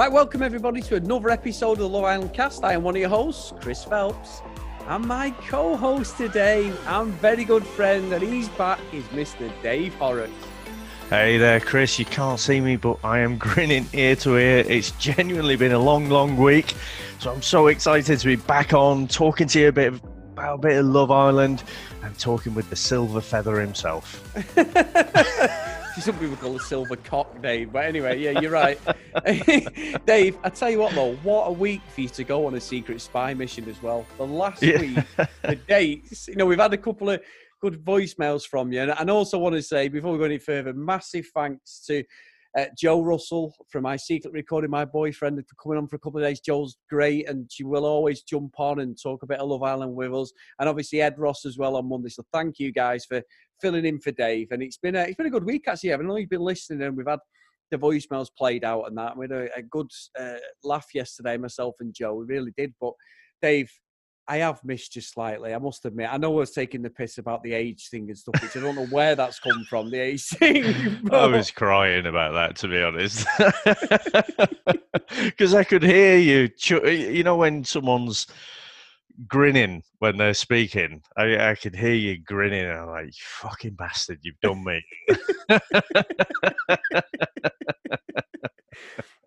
Right, welcome everybody to another episode of the Love Island Cast. I am one of your hosts, Chris Phelps, and my co-host today, and very good friend, and he's back, is Mr. Dave Horrocks. Hey there, Chris. You can't see me, but I am grinning ear to ear. It's genuinely been a long, long week, so I'm so excited to be back on talking to you a bit about a bit of Love Island and talking with the silver feather himself. Some people call it silver cock, Dave. But anyway, yeah, you're right. Dave, I tell you what, though, what a week for you to go on a secret spy mission as well. The last Yeah. week, the dates, you know, we've had a couple of good voicemails from you. And I also want to say, before we go any further, massive thanks to uh, Joe Russell from My Secret Recording, my boyfriend, for coming on for a couple of days. Joe's great, and she will always jump on and talk a bit of Love Island with us. And obviously Ed Ross as well on Monday. So thank you guys for filling in for Dave. And it's been a, it's been a good week actually. I've only been listening, and we've had the voicemails played out and that. We had a, a good uh, laugh yesterday, myself and Joe. We really did. But Dave, I have missed you slightly. I must admit. I know I was taking the piss about the age thing and stuff, which I don't know where that's come from. The age thing. I was crying about that, to be honest, because I could hear you. You know, when someone's grinning when they're speaking, I, I could hear you grinning. And I'm like, "You fucking bastard, you've done me.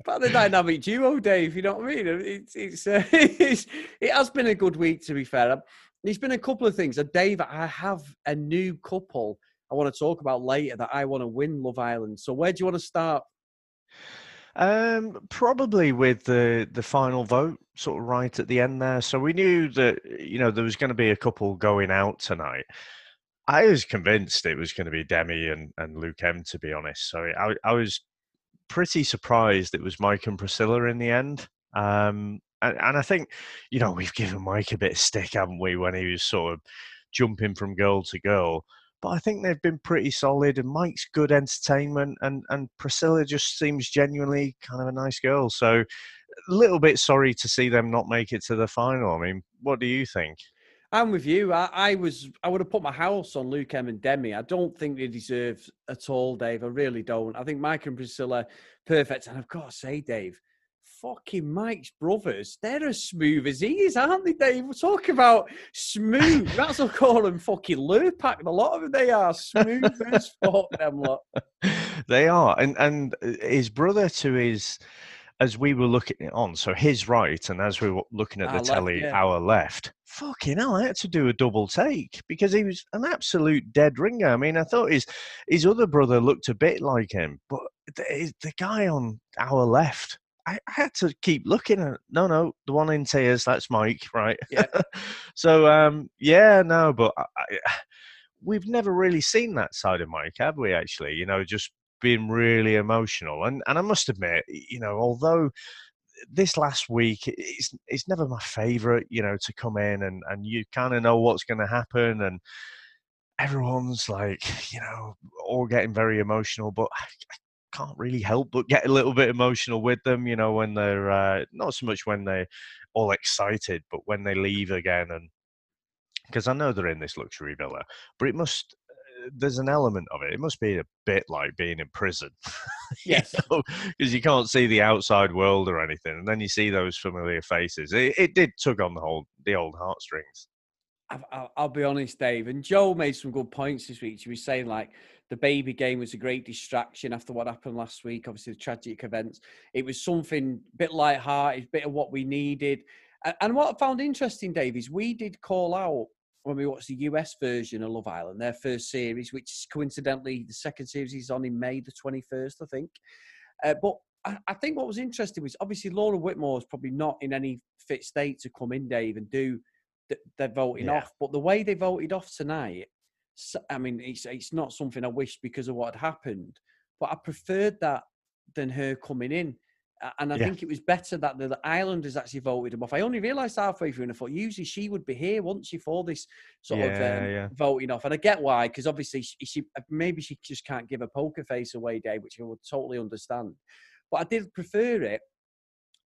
Of the dynamic duo, Dave. You know what I mean? It's it's, uh, it's it has been a good week to be fair. There's been a couple of things. Uh, Dave, I have a new couple I want to talk about later that I want to win Love Island. So where do you want to start? Um, probably with the the final vote sort of right at the end there. So we knew that you know there was going to be a couple going out tonight. I was convinced it was going to be Demi and, and Luke M. To be honest, so I I was pretty surprised it was Mike and Priscilla in the end. Um, and, and I think you know we've given Mike a bit of stick, haven't we, when he was sort of jumping from girl to girl. But I think they've been pretty solid, and Mike's good entertainment, and and Priscilla just seems genuinely kind of a nice girl. So, a little bit sorry to see them not make it to the final. I mean, what do you think? I'm with you. I, I was I would have put my house on Luke M and Demi. I don't think they deserve at all, Dave. I really don't. I think Mike and Priscilla perfect. And I've got to say, Dave, fucking Mike's brothers, they're as smooth as he is, aren't they, Dave? We're talking about smooth. That's what I call them fucking Lurpak. A lot of them they are smooth as fuck, them lot. they are, and and his brother to his, as we were looking it on, so his right, and as we were looking at Our the left, telly, yeah. our left. Fucking hell! I had to do a double take because he was an absolute dead ringer. I mean, I thought his his other brother looked a bit like him, but the, the guy on our left. I, I had to keep looking at no no the one in tears that's Mike right Yeah. so um yeah no but I, I, we've never really seen that side of Mike have we actually you know just being really emotional and and I must admit you know although this last week it's it's never my favorite you know to come in and and you kind of know what's going to happen and everyone's like you know all getting very emotional but I, I can't really help but get a little bit emotional with them you know when they're uh, not so much when they're all excited but when they leave again and because I know they're in this luxury villa but it must there's an element of it it must be a bit like being in prison Yes. because you can't see the outside world or anything and then you see those familiar faces it, it did tug on the whole the old heartstrings I'll, I'll be honest, Dave. And Joe made some good points this week. She was saying like the baby game was a great distraction after what happened last week. Obviously, the tragic events. It was something a bit light-hearted, a bit of what we needed. And, and what I found interesting, Dave, is we did call out when we watched the US version of Love Island, their first series, which is coincidentally the second series is on in May the twenty first, I think. Uh, but I, I think what was interesting was obviously Laura Whitmore is probably not in any fit state to come in, Dave, and do th- they're voting Yeah. off. But the way they voted off tonight, I mean, it's it's not something I wish because of what had happened. But I preferred that than her coming in. And I Yeah. think it was better that the, the Islanders actually voted him off. I only realised halfway through, and I thought usually she would be here, wouldn't she, for this sort of um, yeah. voting off. And I get why, because obviously she, she maybe she just can't give a poker face away, Dave, which I would totally understand. But I did prefer it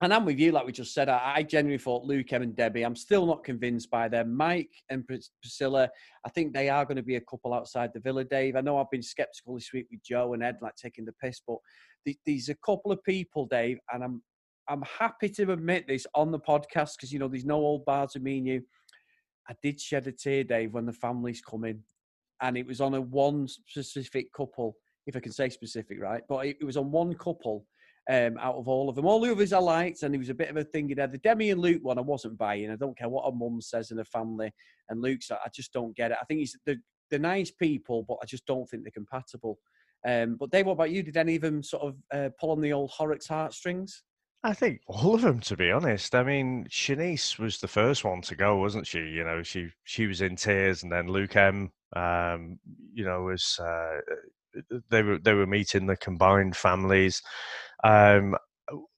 and I'm with you, like we just said. I, I genuinely thought Luke, Em, and Debbie. I'm still not convinced by them. Mike and Pris- Priscilla. I think they are going to be a couple outside the villa. Dave. I know I've been skeptical this week with Joe and Ed, like taking the piss, but th- these a couple of people, Dave, and I'm I'm happy to admit this on the podcast because you know there's no old bars of me and you. I did shed a tear, Dave, when the families come in, and it was on a one specific couple, if I can say specific, right? But it, it was on one couple um, out of all of them. All the others I liked, and it was a bit of a thing. You know, the Demi and Luke one I wasn't buying. I don't care what a mum says in a family, and Luke's I just don't get it. I think he's the they're nice people, but I just don't think they're compatible. Um, but Dave, what about you? Did any of them sort of uh, pull on the old Horrocks heartstrings? I think all of them, to be honest. I mean, Siânnise was the first one to go, wasn't she? You know, she she was in tears, and then Luke M, um, you know, was uh, they were they were meeting the combined families. Um,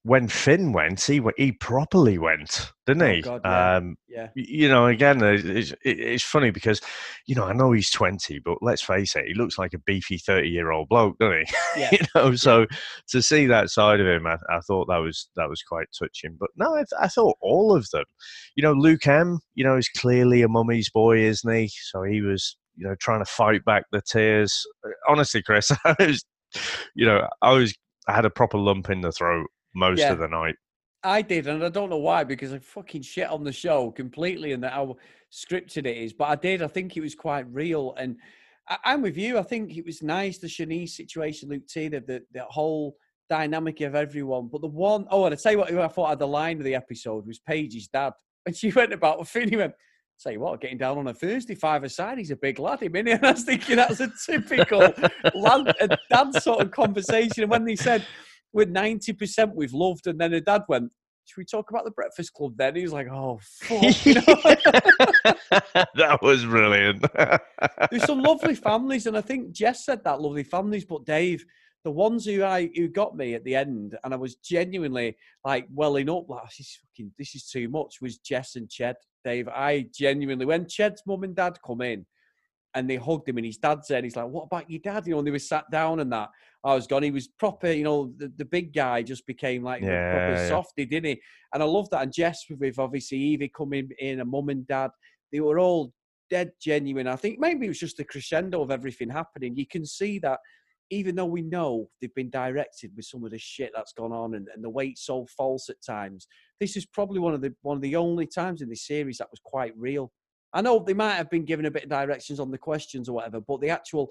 when Finn went, he he properly went, didn't Oh, he? God, yeah. Um, Yeah, you know, again, it's, it's- funny because, you know, I know he's 20, but let's face it, he looks like a beefy 30 year old bloke, doesn't he? yeah, you know, so to see that side of him, I, I thought that was that was quite touching. But no, I, I thought all of them, you know, Luke M, you know, is clearly a mummy's boy, isn't he? So he was, you know, trying to fight back the tears. Uh, honestly, Chris, I was, you know, I was, I had a proper lump in the throat most Yeah. of the night. I did, and I don't know why because I fucking shit on the show completely and that how scripted it is. But I did. I think it was quite real, and I, I'm with you. I think it was nice the Siânnise situation, Luke T, the, the the whole dynamic of everyone. But the one, oh, and I tell you what, I thought had the line of the episode was Paige's dad, and she went about Finn. He went. Say what, getting down on a Thursday five aside, he's a big lad, him, innit? And I was thinking that's a typical lad and dad sort of conversation. And when they said we're 90% we've loved, and then her dad went, Should we talk about the Breakfast Club then? He was like, Oh, fuck. You know? that was brilliant. There's some lovely families, and I think Jess said that lovely families, but Dave, the ones who I who got me at the end, and I was genuinely like welling up, like oh, this is fucking this is too much. Was Jess and Ched, Dave? I genuinely when Ched's mum and dad come in, and they hugged him, and his dad said, "He's like, what about your dad?" You know, and they were sat down and that. I was gone. He was proper, you know. The, the big guy just became like Yeah, proper yeah. softy, didn't he? And I love that. And Jess with, with obviously Evie coming in, and mum and dad, they were all dead genuine. I think maybe it was just the crescendo of everything happening. You can see that even though we know they've been directed with some of the shit that's gone on and, and the way it's so false at times, this is probably one of the one of the only times in this series that was quite real. I know they might have been given a bit of directions on the questions or whatever, but the actual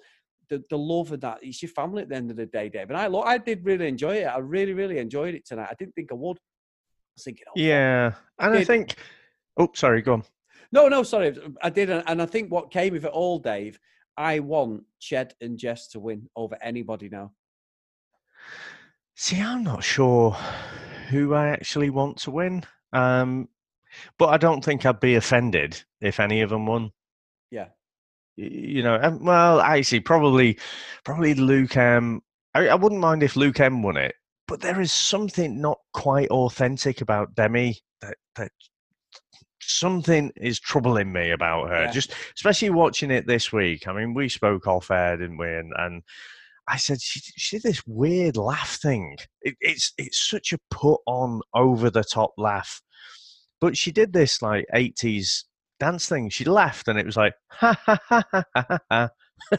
the, the love of that, it's your family at the end of the day, Dave. And I lo- I did really enjoy it. I really, really enjoyed it tonight. I didn't think I would. I was thinking, oh, yeah, and I did. think. Oh, sorry, go on. No, no, sorry. I did. And I think what came of it all, Dave, I want Ched and Jess to win over anybody now. See, I'm not sure who I actually want to win, um, but I don't think I'd be offended if any of them won. Yeah. You know, um, well, actually, probably, probably Luke M. I, I wouldn't mind if Luke M won it, but there is something not quite authentic about Demi that that something is troubling me about her. Yeah. Just especially watching it this week. I mean, we spoke off air, didn't we? And, and I said she, she did this weird laugh thing. It, it's it's such a put on over the top laugh, but she did this like eighties dance thing. She laughed and it was like ha ha ha ha ha. ha, ha.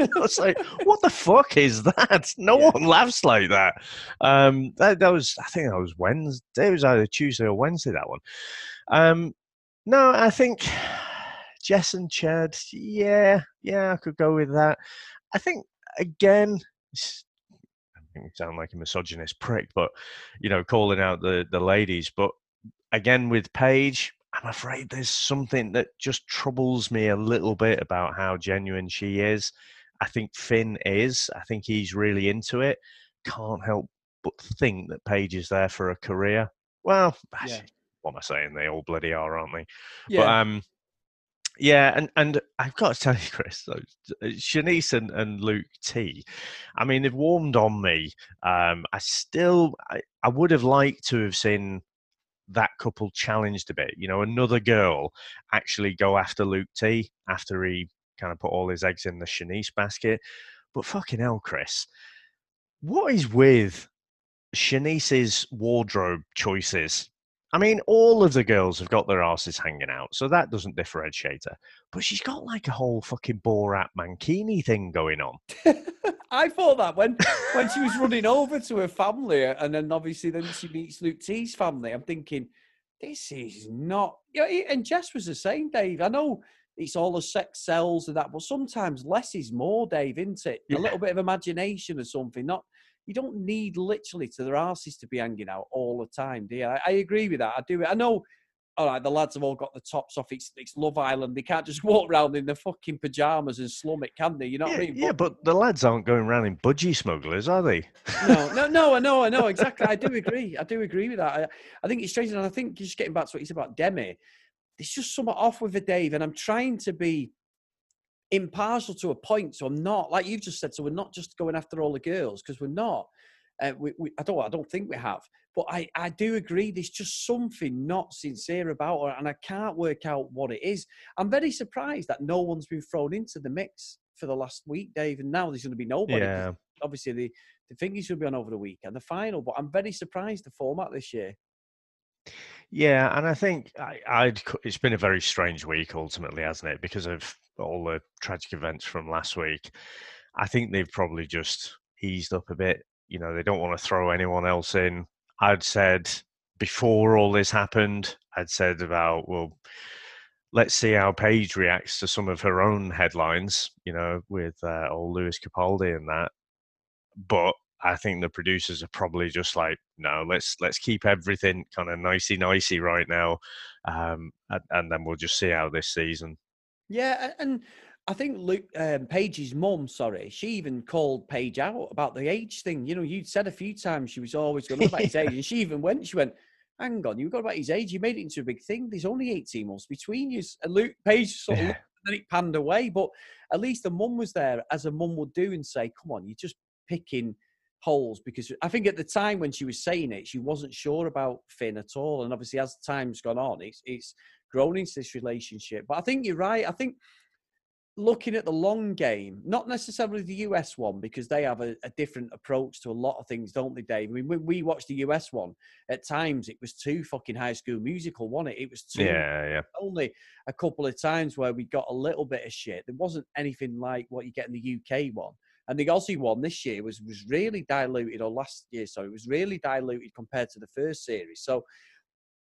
I was like, what the fuck is that? No Yeah. one laughs like that. Um, that, that was, I think that was Wednesday. It was either Tuesday or Wednesday. That one. Um, no, I think Jess and Chad. Yeah, yeah, I could go with that. I think again, I think I sound like a misogynist prick, but you know, calling out the the ladies. But again, with Paige, I'm afraid there's something that just troubles me a little bit about how genuine she is. I think Finn is. I think he's really into it. Can't help but think that Paige is there for a career. Well, Yeah. what am I saying? They all bloody are, aren't they? Yeah. But um, yeah, and and I've got to tell you, Chris, though, Siânnise and, and Luke T. I mean, they've warmed on me. Um, I still, I, I would have liked to have seen that couple challenged a bit. You know, another girl actually go after Luke T after he kind of put all his eggs in the Siânnise basket. But fucking hell, Chris, what is with Siânnise's wardrobe choices. I mean, all of the girls have got their asses hanging out, so that doesn't differentiate her. But she's got like a whole fucking Borat mankini thing going on. I thought that when when she was running over to her family, and then obviously then she meets Luke T's family. I'm thinking, this is not. Yeah, and Jess was the same, Dave. I know it's all the sex cells and that, but sometimes less is more, Dave, isn't it? Yeah. A little bit of imagination or something. Not you don't need literally to their asses to be hanging out all the time, do you? I, I agree with that. I do. I know all right, the lads have all got the tops off. It's, it's Love Island. They can't just walk around in their fucking pajamas and slum it, can they? You know yeah, what I mean? Yeah, but, the lads aren't going around in budgie smugglers, are they? no, no, no, I know, I know, exactly. I do agree. I do agree with that. I, I think it's strange. And I think just getting back to what you said about Demi, it's just somewhat off with it, Dave. And I'm trying to be impartial to a point. So I'm not, like you've just said, so we're not just going after all the girls because we're not. Uh, we, we, I don't. I don't think we have. But I, I do agree. There's just something not sincere about her, and I can't work out what it is. I'm very surprised that no one's been thrown into the mix for the last week, Dave. And now there's going to be nobody. Yeah. Obviously, the the thing is going to be on over the weekend, the final. But I'm very surprised the format this year. Yeah, and I think I, I'd. It's been a very strange week, ultimately, hasn't it? Because of all the tragic events from last week. I think they've probably just eased up a bit you know, they don't want to throw anyone else in. I'd said before all this happened, I'd said about, well, let's see how Paige reacts to some of her own headlines, you know, with uh, old Lewis Capaldi and that. But I think the producers are probably just like, no, let's let's keep everything kind of nicey nicey right now, um, and, and, then we'll just see how this season. Yeah, and I think Luke um, Paige's mum, sorry, she even called Paige out about the age thing. You know, you'd said a few times she was always going about his age, and she even went. She went, "Hang on, you got about his age. You made it into a big thing. There's only 18 months between you." And Luke Paige sort of yeah. then it panned away, but at least the mum was there, as a mum would do, and say, "Come on, you're just picking." Holes because I think at the time when she was saying it, she wasn't sure about Finn at all. And obviously, as time's gone on, it's it's grown into this relationship. But I think you're right. I think looking at the long game, not necessarily the US one, because they have a, a, different approach to a lot of things, don't they, Dave? I mean, when we watched the US one, at times it was too fucking high school musical, wasn't it? It was too. Yeah, yeah. Only a couple of times where we got a little bit of shit. There wasn't anything like what you get in the UK one. And the Aussie one this year was was really diluted, or last year, sorry, it was really diluted compared to the first series. So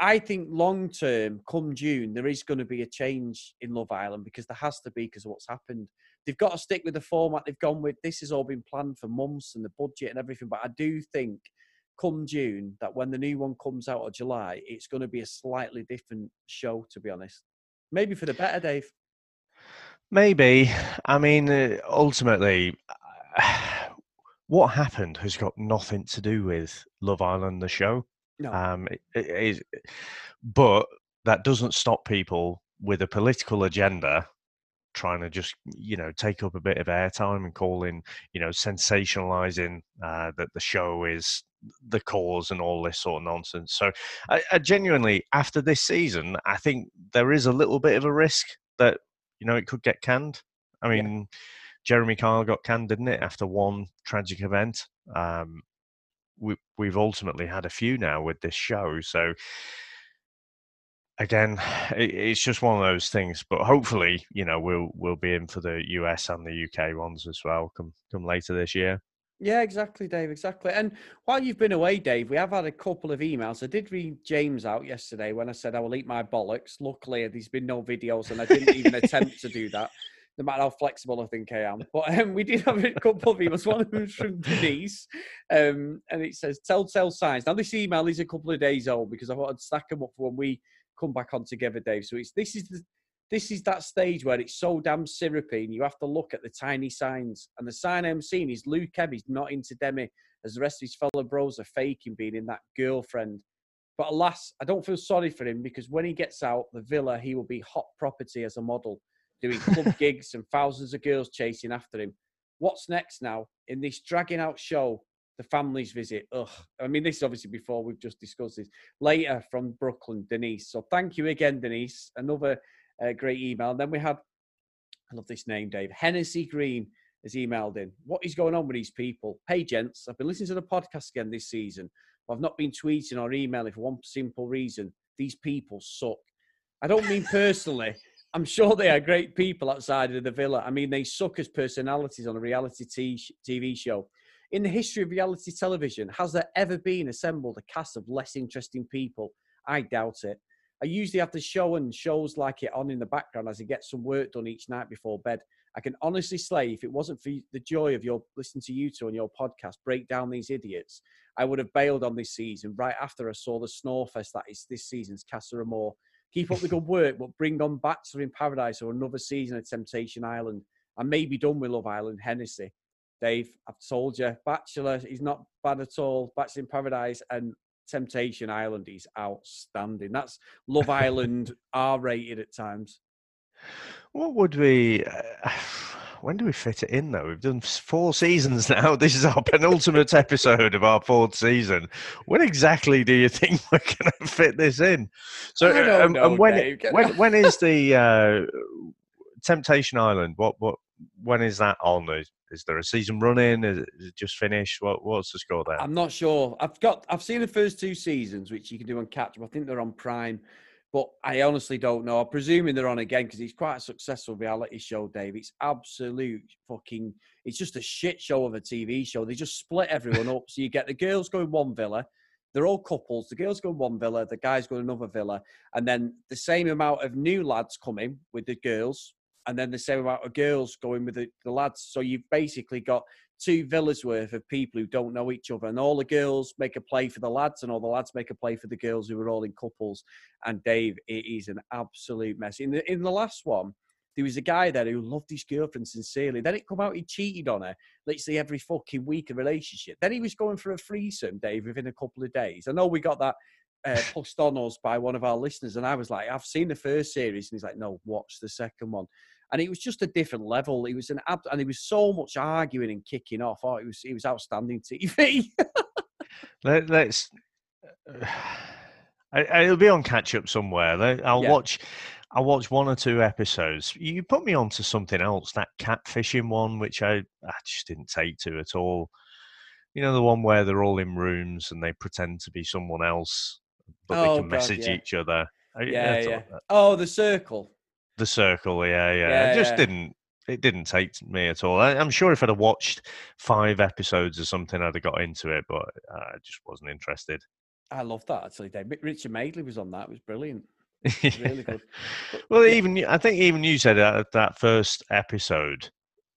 I think long term, come June, there is going to be a change in Love Island because there has to be because of what's happened. They've got to stick with the format they've gone with. This has all been planned for months and the budget and everything. But I do think come June that when the new one comes out of July, it's going to be a slightly different show, to be honest. Maybe for the better, Dave. Maybe. I mean, uh, ultimately, what happened has got nothing to do with Love Island, the show. No. Um, it, it is, but that doesn't stop people with a political agenda trying to just you know take up a bit of airtime and calling you know sensationalizing uh, that the show is the cause and all this sort of nonsense. So, I, I, genuinely, after this season, I think there is a little bit of a risk that you know it could get canned. I mean, yeah. Jeremy Kyle got canned, didn't it, after one tragic event? Um, we, we've ultimately had a few now with this show. So again, it, it's just one of those things. But hopefully, you know, we'll we'll be in for the US and the UK ones as well. Come come later this year. Yeah, exactly, Dave. Exactly. And while you've been away, Dave, we have had a couple of emails. I did read James out yesterday when I said I will eat my bollocks. Luckily, there's been no videos, and I didn't even attempt to do that no matter how flexible I think I am. But um, we did have a couple of emails. One of them was from Denise, um, and it says telltale signs. Now this email is a couple of days old because I thought I'd stack them up for when we come back on together, Dave. So it's this is the this is that stage where it's so damn syrupy and you have to look at the tiny signs. And the sign I'm seeing is Luke He's not into Demi, as the rest of his fellow bros are faking being in that girlfriend. But alas, I don't feel sorry for him because when he gets out, the villa, he will be hot property as a model doing club gigs and thousands of girls chasing after him. What's next now in this dragging out show? The family's visit. Ugh. I mean, this is obviously before we've just discussed this. Later from Brooklyn, Denise. So thank you again, Denise. Another uh, great email. And then we had, I love this name, Dave. Hennessy Green. has emailed in. What is going on with these people? Hey, gents, I've been listening to the podcast again this season, but I've not been tweeting or emailing for one simple reason. These people suck. I don't mean personally. I'm sure they are great people outside of the villa. I mean, they suck as personalities on a reality TV show. In the history of reality television, has there ever been assembled a cast of less interesting people? I doubt it. I usually have the show and shows like it on in the background as I get some work done each night before bed. I can honestly say, if it wasn't for the joy of your listening to you two on your podcast, break down these idiots, I would have bailed on this season right after I saw the Snorefest that is this season's Casa Amor. Keep up the good work, but bring on Bachelor in Paradise or another season of Temptation Island. I may be done with Love Island Hennessy. Dave, I've told you, Bachelor is not bad at all. Bachelor in Paradise and Temptation Island is outstanding. That's Love Island R rated at times. What would we? Uh, when do we fit it in though? We've done four seasons now. This is our penultimate episode of our fourth season. When exactly do you think we're going to fit this in? So, um, know, and when, when when is the uh, Temptation Island? What what when is that on? Is, is there a season running? Is it, is it just finished? What what's the score there? I'm not sure. I've got I've seen the first two seasons, which you can do on Catch. I think they're on Prime. But I honestly don't know. I'm presuming they're on again because it's quite a successful reality show, Dave. It's absolute fucking. It's just a shit show of a TV show. They just split everyone up. So you get the girls going one villa. They're all couples. The girls go one villa. The guys go another villa. And then the same amount of new lads coming with the girls. And then the same amount of girls going with the, the lads. So you've basically got two villas worth of people who don't know each other, and all the girls make a play for the lads, and all the lads make a play for the girls who are all in couples. And Dave, it is an absolute mess. In the in the last one, there was a guy there who loved his girlfriend sincerely. Then it come out he cheated on her, literally every fucking week of relationship. Then he was going for a threesome, Dave, within a couple of days. I know we got that uh, pushed on us by one of our listeners, and I was like, I've seen the first series, and he's like, No, watch the second one and it was just a different level. It was an ab- and it was so much arguing and kicking off. Oh, it was it was outstanding TV. Let, us I, it'll be on catch up somewhere. I'll yeah. watch. I'll watch one or two episodes. You put me onto something else, that catfishing one, which I, I just didn't take to at all. You know, the one where they're all in rooms and they pretend to be someone else, but oh, they can God, message yeah. each other. I, yeah, yeah. Oh, the circle. The Circle, yeah, yeah. yeah it just yeah. didn't. It didn't take me at all. I, am sure if I'd have watched five episodes or something, I'd have got into it, but I just wasn't interested. I love that actually. Dave. Richard Madeley was on that. It was brilliant. Was really good. But, well, yeah. even I think even you said that that first episode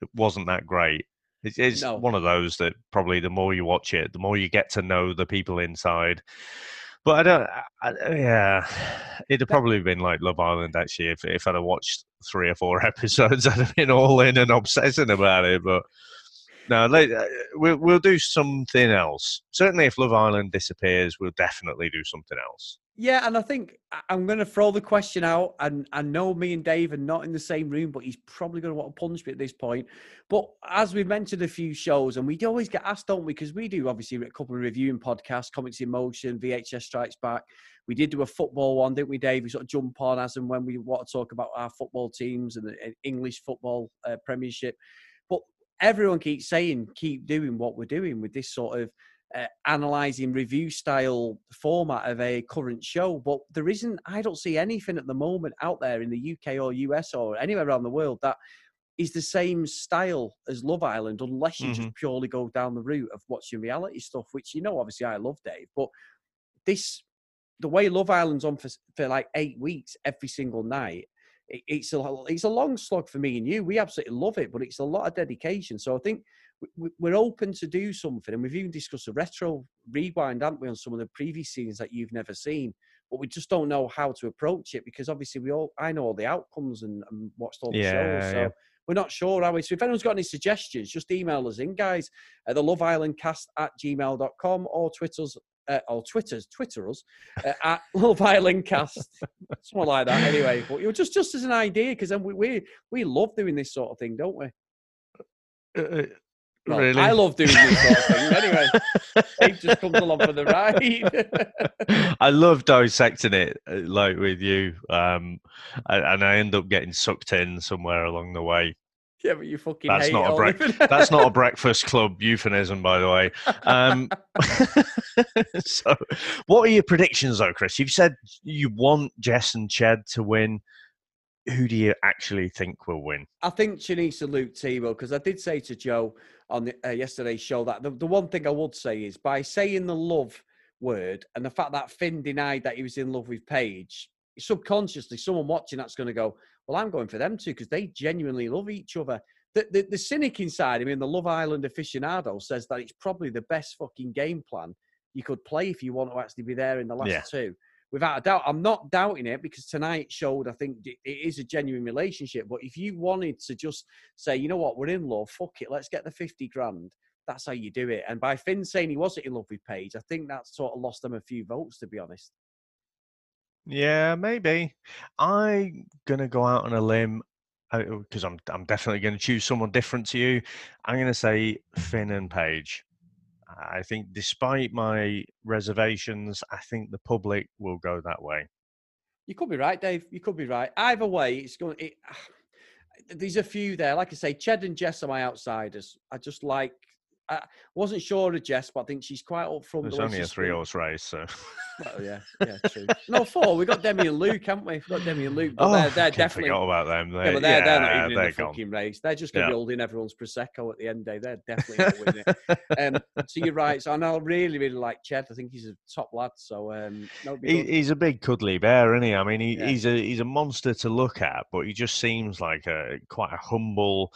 it wasn't that great. it's no. one of those that probably the more you watch it, the more you get to know the people inside but I don't. I, yeah, it'd have probably been like Love Island actually. If if I'd have watched three or four episodes, I'd have been all in and obsessing about it. But no, uh, we'll we'll do something else. Certainly, if Love Island disappears, we'll definitely do something else. Yeah, and I think I'm going to throw the question out. And I know me and Dave are not in the same room, but he's probably going to want to punch me at this point. But as we've mentioned a few shows, and we always get asked, don't we? Because we do obviously a couple of reviewing podcasts, Comics in Motion, VHS Strikes Back. We did do a football one, didn't we, Dave? We sort of jump on as and when we want to talk about our football teams and the English football uh, Premiership. But everyone keeps saying, keep doing what we're doing with this sort of uh, analyzing review style format of a current show but there isn't i don't see anything at the moment out there in the uk or us or anywhere around the world that is the same style as love island unless you mm-hmm. just purely go down the route of watching reality stuff which you know obviously i love dave but this the way love island's on for, for like eight weeks every single night it's a it's a long slog for me and you we absolutely love it but it's a lot of dedication so i think we're open to do something, and we've even discussed a retro rewind, haven't we, on some of the previous scenes that you've never seen. But we just don't know how to approach it because obviously we all I know all the outcomes and, and watched all the yeah, shows, so yeah. we're not sure how we. So if anyone's got any suggestions, just email us in, guys, at the Love Island Cast at gmail.com or Twitter's uh, or Twitter's Twitter us uh, at Love Island Cast, something like that. Anyway, but you know, just just as an idea, because then we, we we love doing this sort of thing, don't we? Uh, uh well, really? I love doing this sort of thing. Anyway, Dave just comes along for the ride. I love dissecting it, uh, like with you, um, and I end up getting sucked in somewhere along the way. Yeah, but you fucking That's hate not it a even- That's not a breakfast club euphemism, by the way. Um, so, what are your predictions, though, Chris? You've said you want Jess and Ched to win. Who do you actually think will win? I think needs to Luke Tebow because I did say to Joe on the, uh, yesterday's show that the, the one thing I would say is by saying the love word and the fact that Finn denied that he was in love with Paige, subconsciously someone watching that's going to go, well, I'm going for them too because they genuinely love each other. The, the, the cynic inside, I mean, the Love Island aficionado says that it's probably the best fucking game plan you could play if you want to actually be there in the last Yeah. two. Without a doubt, I'm not doubting it because tonight showed I think it is a genuine relationship. But if you wanted to just say, you know what, we're in love, fuck it, let's get the 50 grand, that's how you do it. And by Finn saying he wasn't in love with Paige, I think that sort of lost them a few votes, to be honest. Yeah, maybe. I'm gonna go out on a limb uh, because I'm I'm definitely to choose someone different to you. I'm to say Finn and Paige. I think, despite my reservations, I think the public will go that way. You could be right, Dave. You could be right. Either way, it's going. It, there's a few there. Like I say, Ched and Jess are my outsiders. I just like. I wasn't sure of Jess, but I think she's quite upfront. It's the only a three-horse race, so Well, yeah, yeah, true. No, four. We got Demi and Luke, haven't we? We've got Demi and Luke, but oh, they're, they're definitely. forgot about them. Yeah, They- but they're, they're not even in they're the gone. fucking race. They're just going to Yeah. be holding everyone's prosecco at the end day. They're definitely not winning it. Um, so you're right. So I know I really, really like Ched. I think he's a top lad. So um, He, he's a big cuddly bear, isn't he? I mean, he, Yeah. he's a he's a monster to look at, but he just seems like a quite a humble,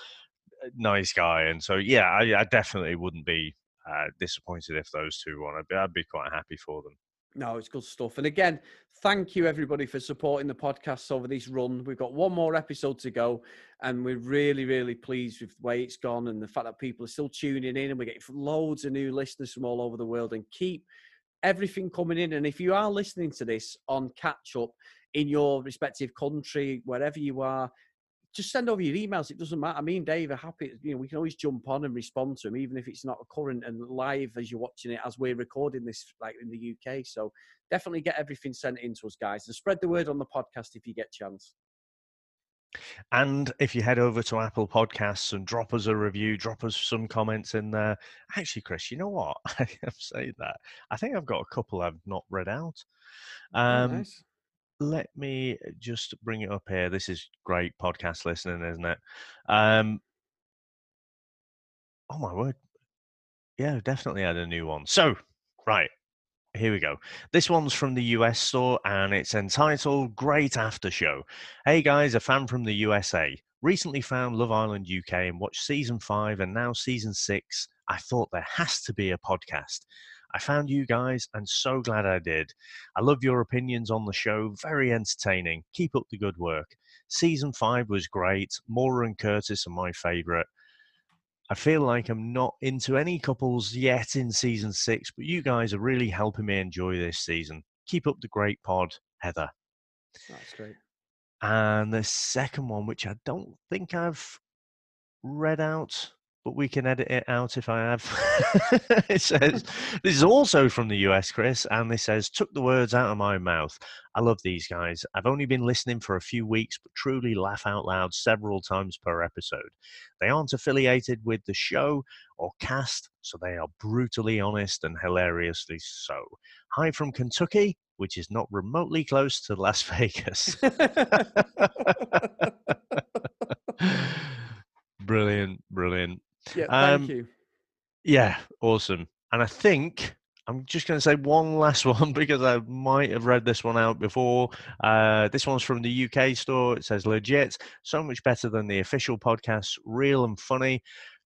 nice guy. And so, yeah, I, I definitely wouldn't be uh, disappointed if those two won. I'd be, I'd be quite happy for them. No, it's good stuff. And again, thank you everybody for supporting the podcast over this run. We've got one more episode to go, and we're really, really pleased with the way it's gone and the fact that people are still tuning in, and we're getting loads of new listeners from all over the world. And keep everything coming in. And if you are listening to this on catch up in your respective country, wherever you are, just send over your emails. It doesn't matter. Me and Dave are happy. You know, we can always jump on and respond to them, even if it's not current and live as you're watching it as we're recording this, like in the UK. So definitely get everything sent in to us, guys, and spread the word on the podcast if you get chance. And if you head over to Apple Podcasts and drop us a review, drop us some comments in there. Actually, Chris, you know what? I have said that. I think I've got a couple I've not read out. Oh, Um, nice. Let me just bring it up here. This is great podcast listening, isn't it? Um, oh my word. Yeah, definitely had a new one. So, right, here we go. This one's from the US store and it's entitled Great After Show. Hey guys, a fan from the USA. Recently found Love Island UK and watched season five and now season six. I thought there has to be a podcast. I found you guys and so glad I did. I love your opinions on the show, very entertaining. Keep up the good work. Season five was great. Maura and Curtis are my favourite. I feel like I'm not into any couples yet in season six, but you guys are really helping me enjoy this season. Keep up the great pod, Heather. That's great. And the second one, which I don't think I've read out, but we can edit it out if I have. it says, This is also from the US, Chris, and this says, Took the words out of my mouth. I love these guys. I've only been listening for a few weeks, but truly laugh out loud several times per episode. They aren't affiliated with the show or cast, so they are brutally honest and hilariously so. Hi from Kentucky, which is not remotely close to Las Vegas. brilliant, brilliant. Yeah, thank Um, you. Yeah, awesome. And I think I'm just going to say one last one because I might have read this one out before. Uh, this one's from the UK store. It says legit, so much better than the official podcast, real and funny.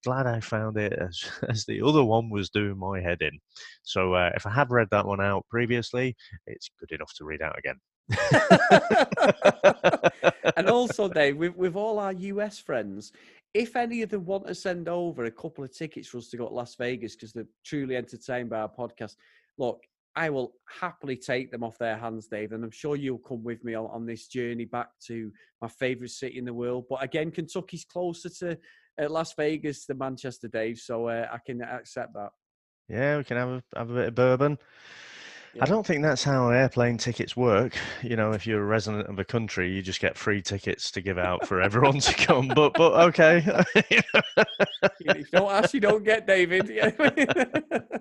Glad I found it as, as the other one was doing my head in. So uh, if I have read that one out previously, it's good enough to read out again. and also, Dave, with, with all our US friends, if any of them want to send over a couple of tickets for us to go to Las Vegas because they're truly entertained by our podcast, look, I will happily take them off their hands, Dave, and I'm sure you'll come with me on, on this journey back to my favourite city in the world. But again, Kentucky's closer to uh, Las Vegas than Manchester, Dave, so uh, I can accept that. Yeah, we can have a, have a bit of bourbon. I don't think that's how airplane tickets work. You know, if you're a resident of a country, you just get free tickets to give out for everyone to come. But but okay. if you don't ask, you don't get, David.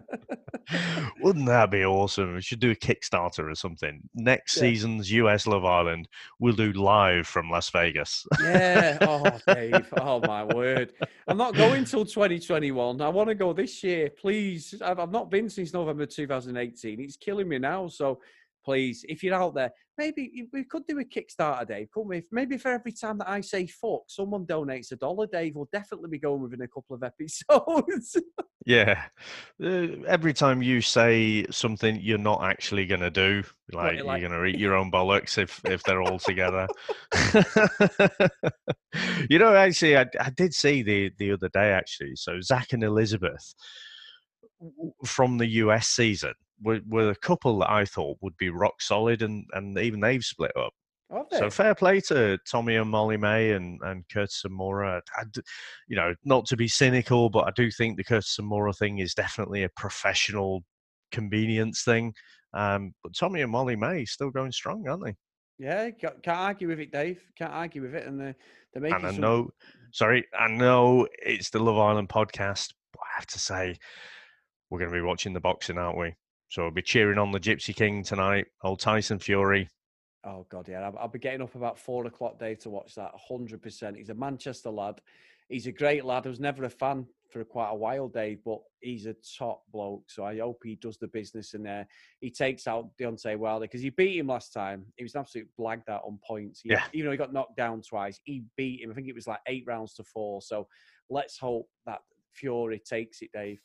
Wouldn't that be awesome? We should do a Kickstarter or something. Next yeah. season's US Love Island, we'll do live from Las Vegas. yeah. Oh, Dave. Oh, my word. I'm not going till 2021. I want to go this year, please. I've, I've not been since November 2018. It's killing me now. So please, if you're out there, maybe we could do a Kickstarter, Dave. Couldn't we? Maybe for every time that I say fuck, someone donates a dollar, Dave. We'll definitely be going within a couple of episodes. yeah. Uh, every time you say something you're not actually going to do, like, like you're going to eat your own bollocks if, if they're all together. you know, actually, I, I did see the, the other day, actually. So Zach and Elizabeth from the US season were, were a couple that I thought would be rock solid, and, and even they've split up. So fair play to Tommy and Molly-Mae and, and Curtis and Maura. I, you know, not to be cynical, but I do think the Curtis and Maura thing is definitely a professional convenience thing. Um, but Tommy and Molly-Mae still going strong, aren't they? Yeah, can't argue with it, Dave. Can't argue with it, and they're, they're making. And I some... know, sorry, I know it's the Love Island podcast, but I have to say, we're going to be watching the boxing, aren't we? So I'll be cheering on the Gypsy King tonight. Old Tyson Fury. Oh God, yeah! I'll, I'll be getting up about four o'clock, Dave, to watch that. Hundred percent. He's a Manchester lad. He's a great lad. I was never a fan for quite a while, Dave, but he's a top bloke. So I hope he does the business and uh, he takes out Deontay Wilder because he beat him last time. He was an absolute blagged out on points. He, yeah. Even though he got knocked down twice, he beat him. I think it was like eight rounds to four. So let's hope that Fury takes it, Dave.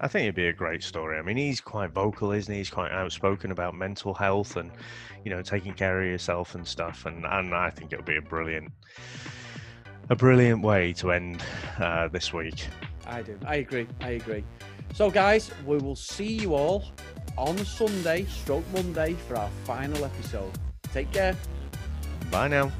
I think it'd be a great story. I mean, he's quite vocal, isn't he? He's quite outspoken about mental health and, you know, taking care of yourself and stuff. And, and I think it'll be a brilliant, a brilliant way to end uh, this week. I do. I agree. I agree. So, guys, we will see you all on Sunday, stroke Monday, for our final episode. Take care. Bye now.